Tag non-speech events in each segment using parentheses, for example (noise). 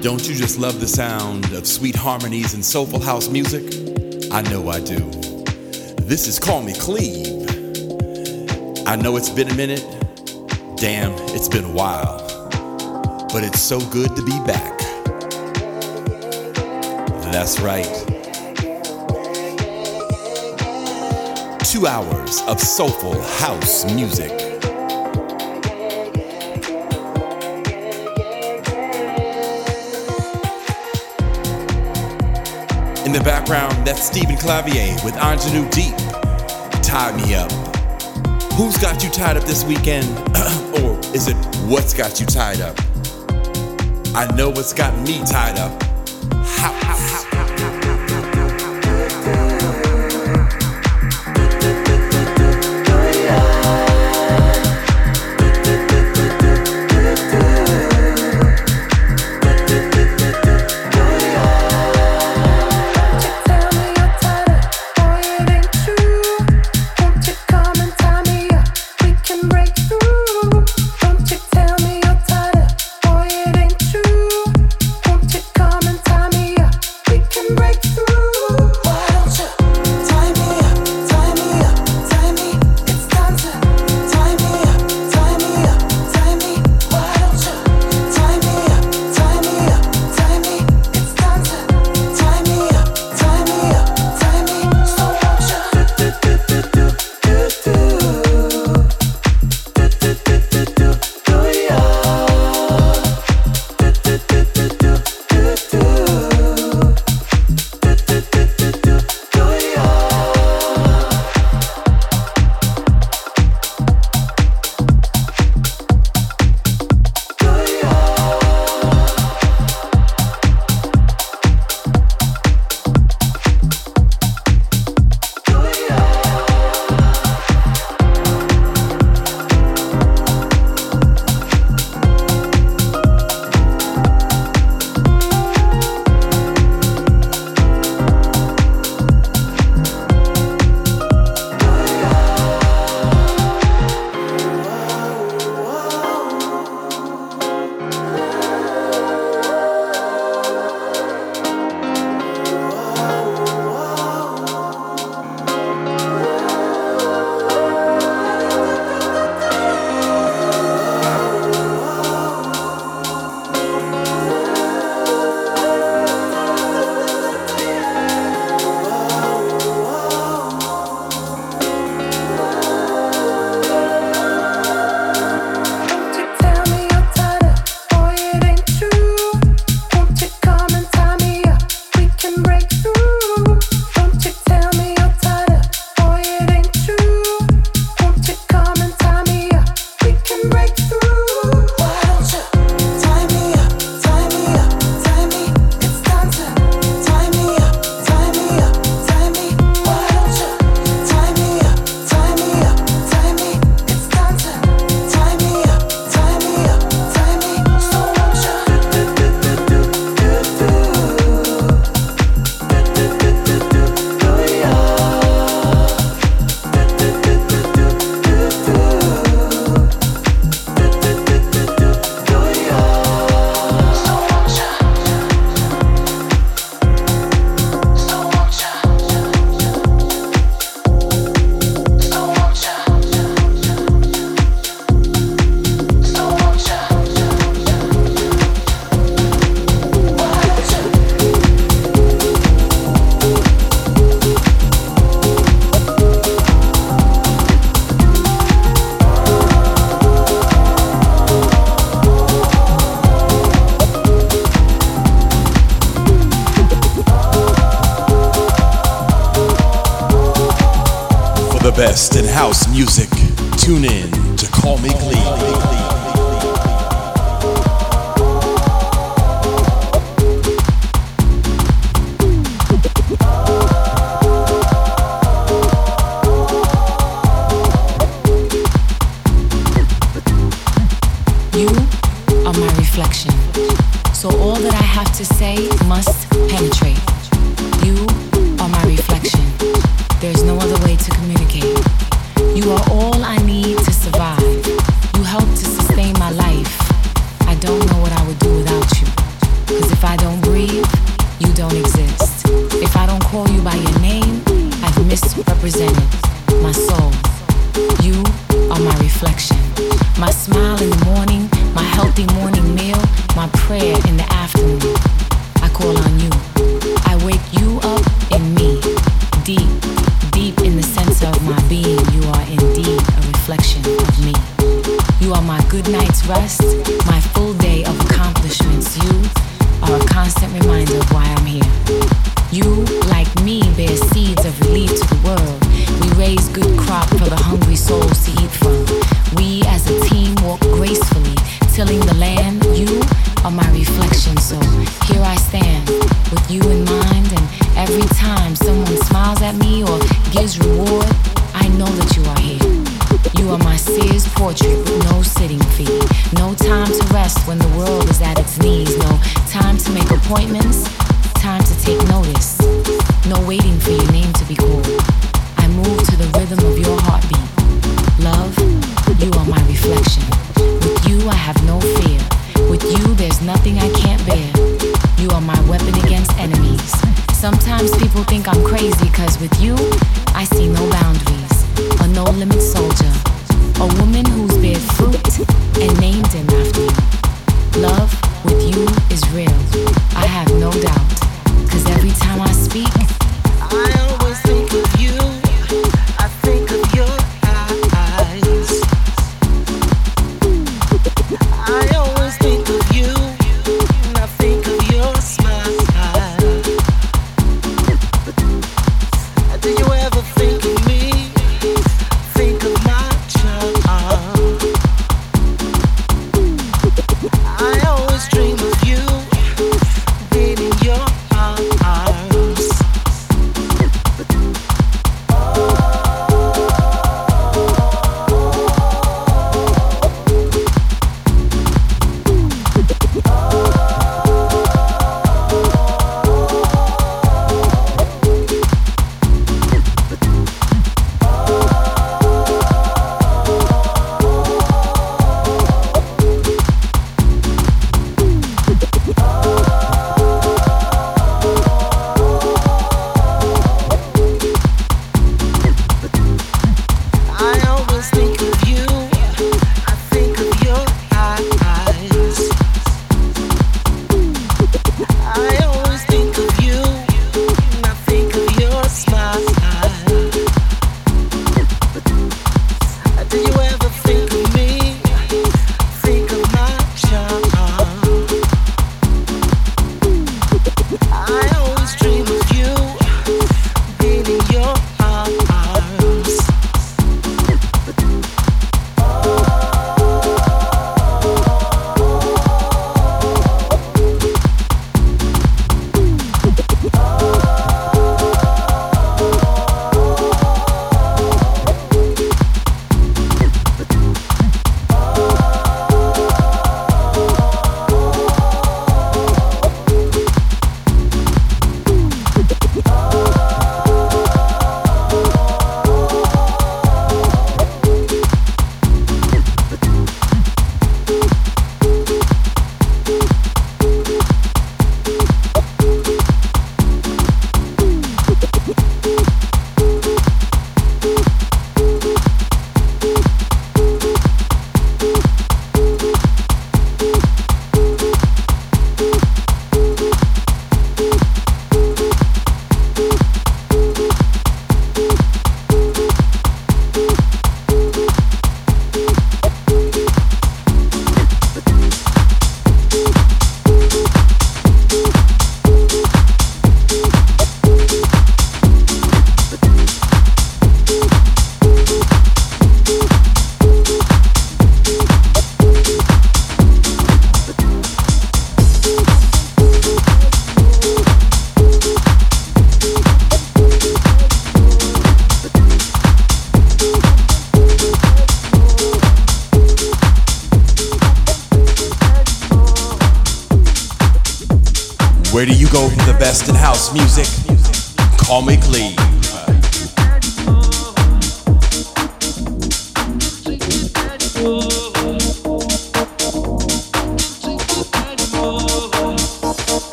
Don't you just love the sound of sweet harmonies and soulful house music? I know I do. This is Call Me Cleve. I know it's been a minute. Damn, it's been a while. But it's so good to be back. That's right. Two hours of soulful house music. In the background, that's Stephen Clavier with Ingenue Deep. Tie me up. Who's got you tied up this weekend? (clears throat) or is it what's got you tied up? I know what's got me tied up.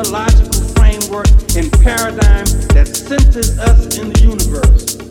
cosmological framework and paradigm that centers us in the universe.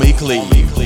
Listening to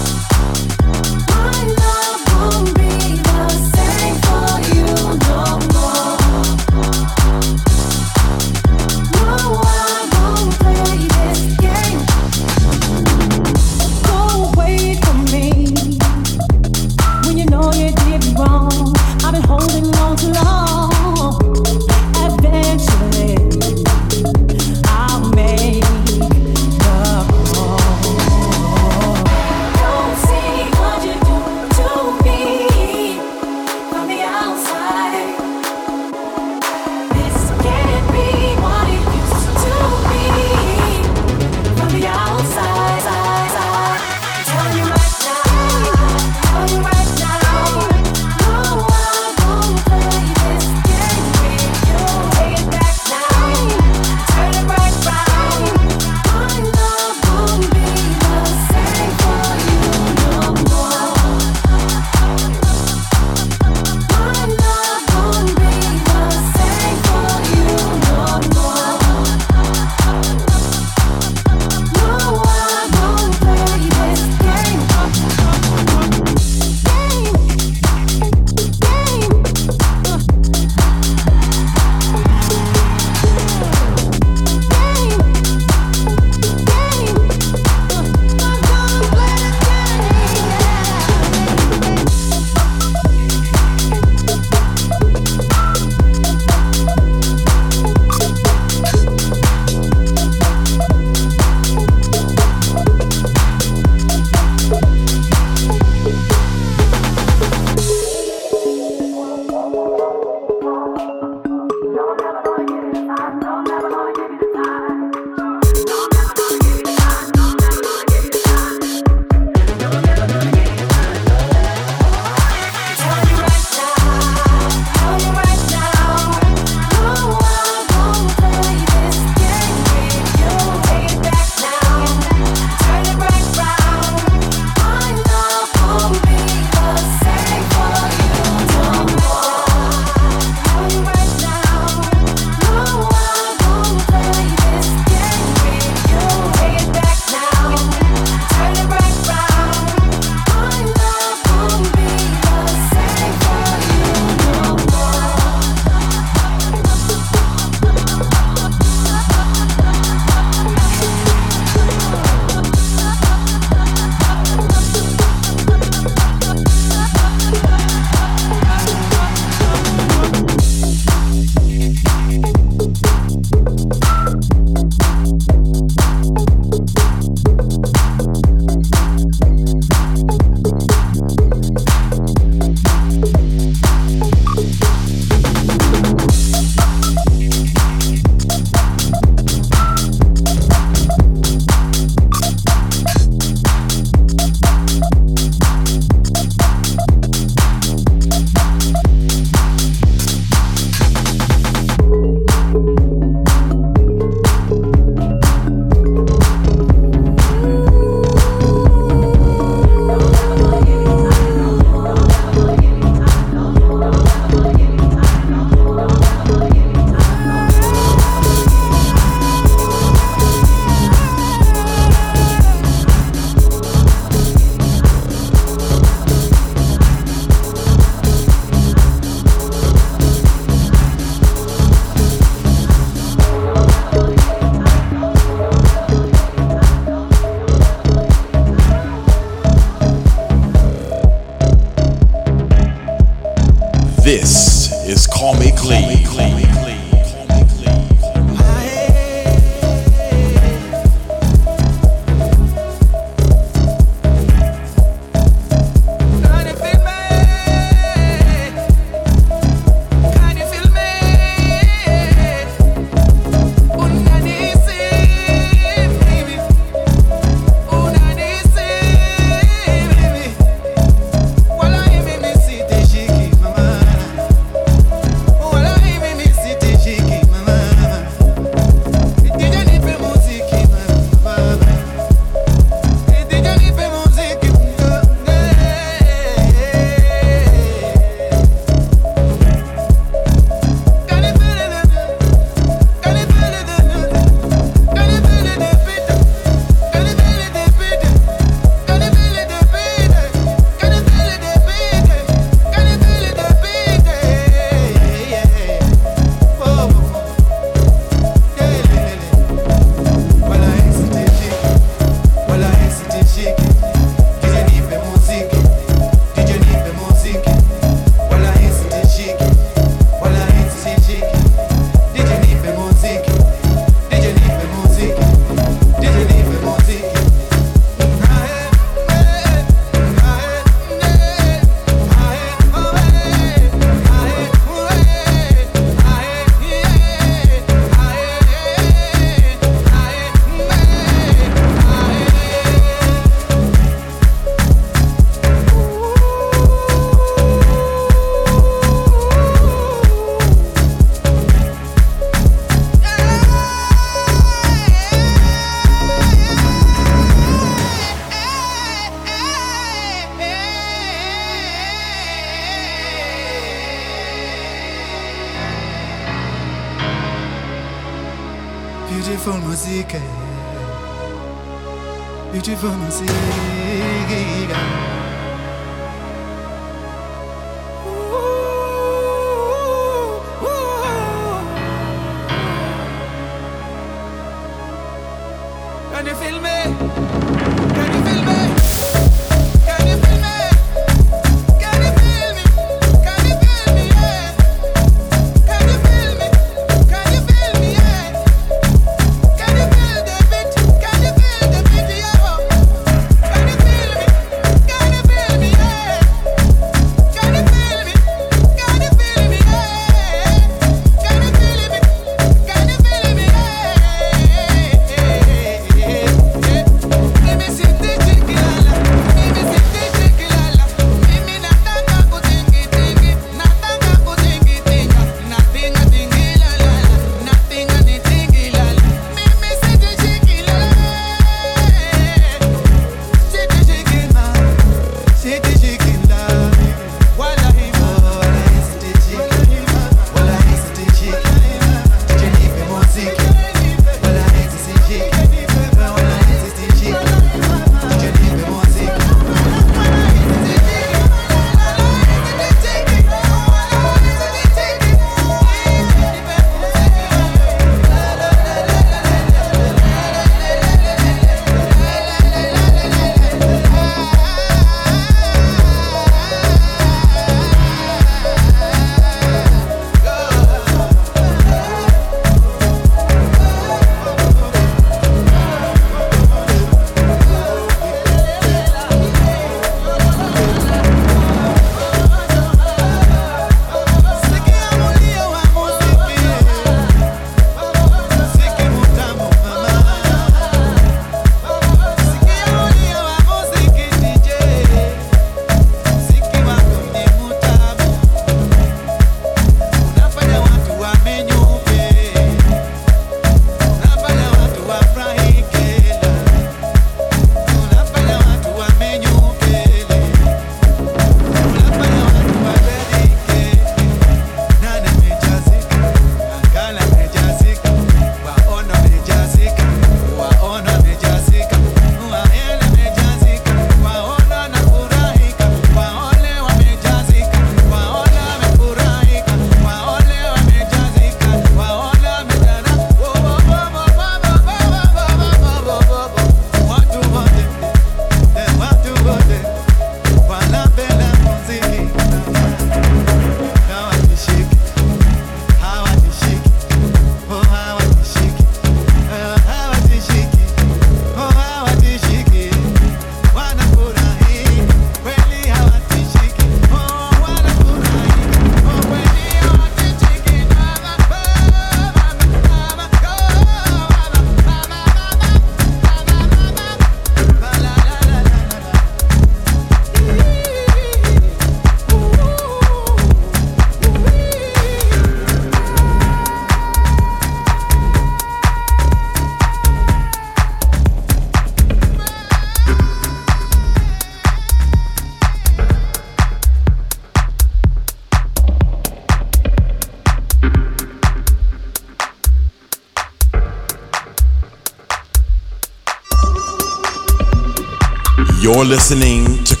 listening to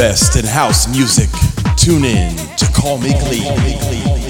best in house music. Tune in to Call Me Cleve.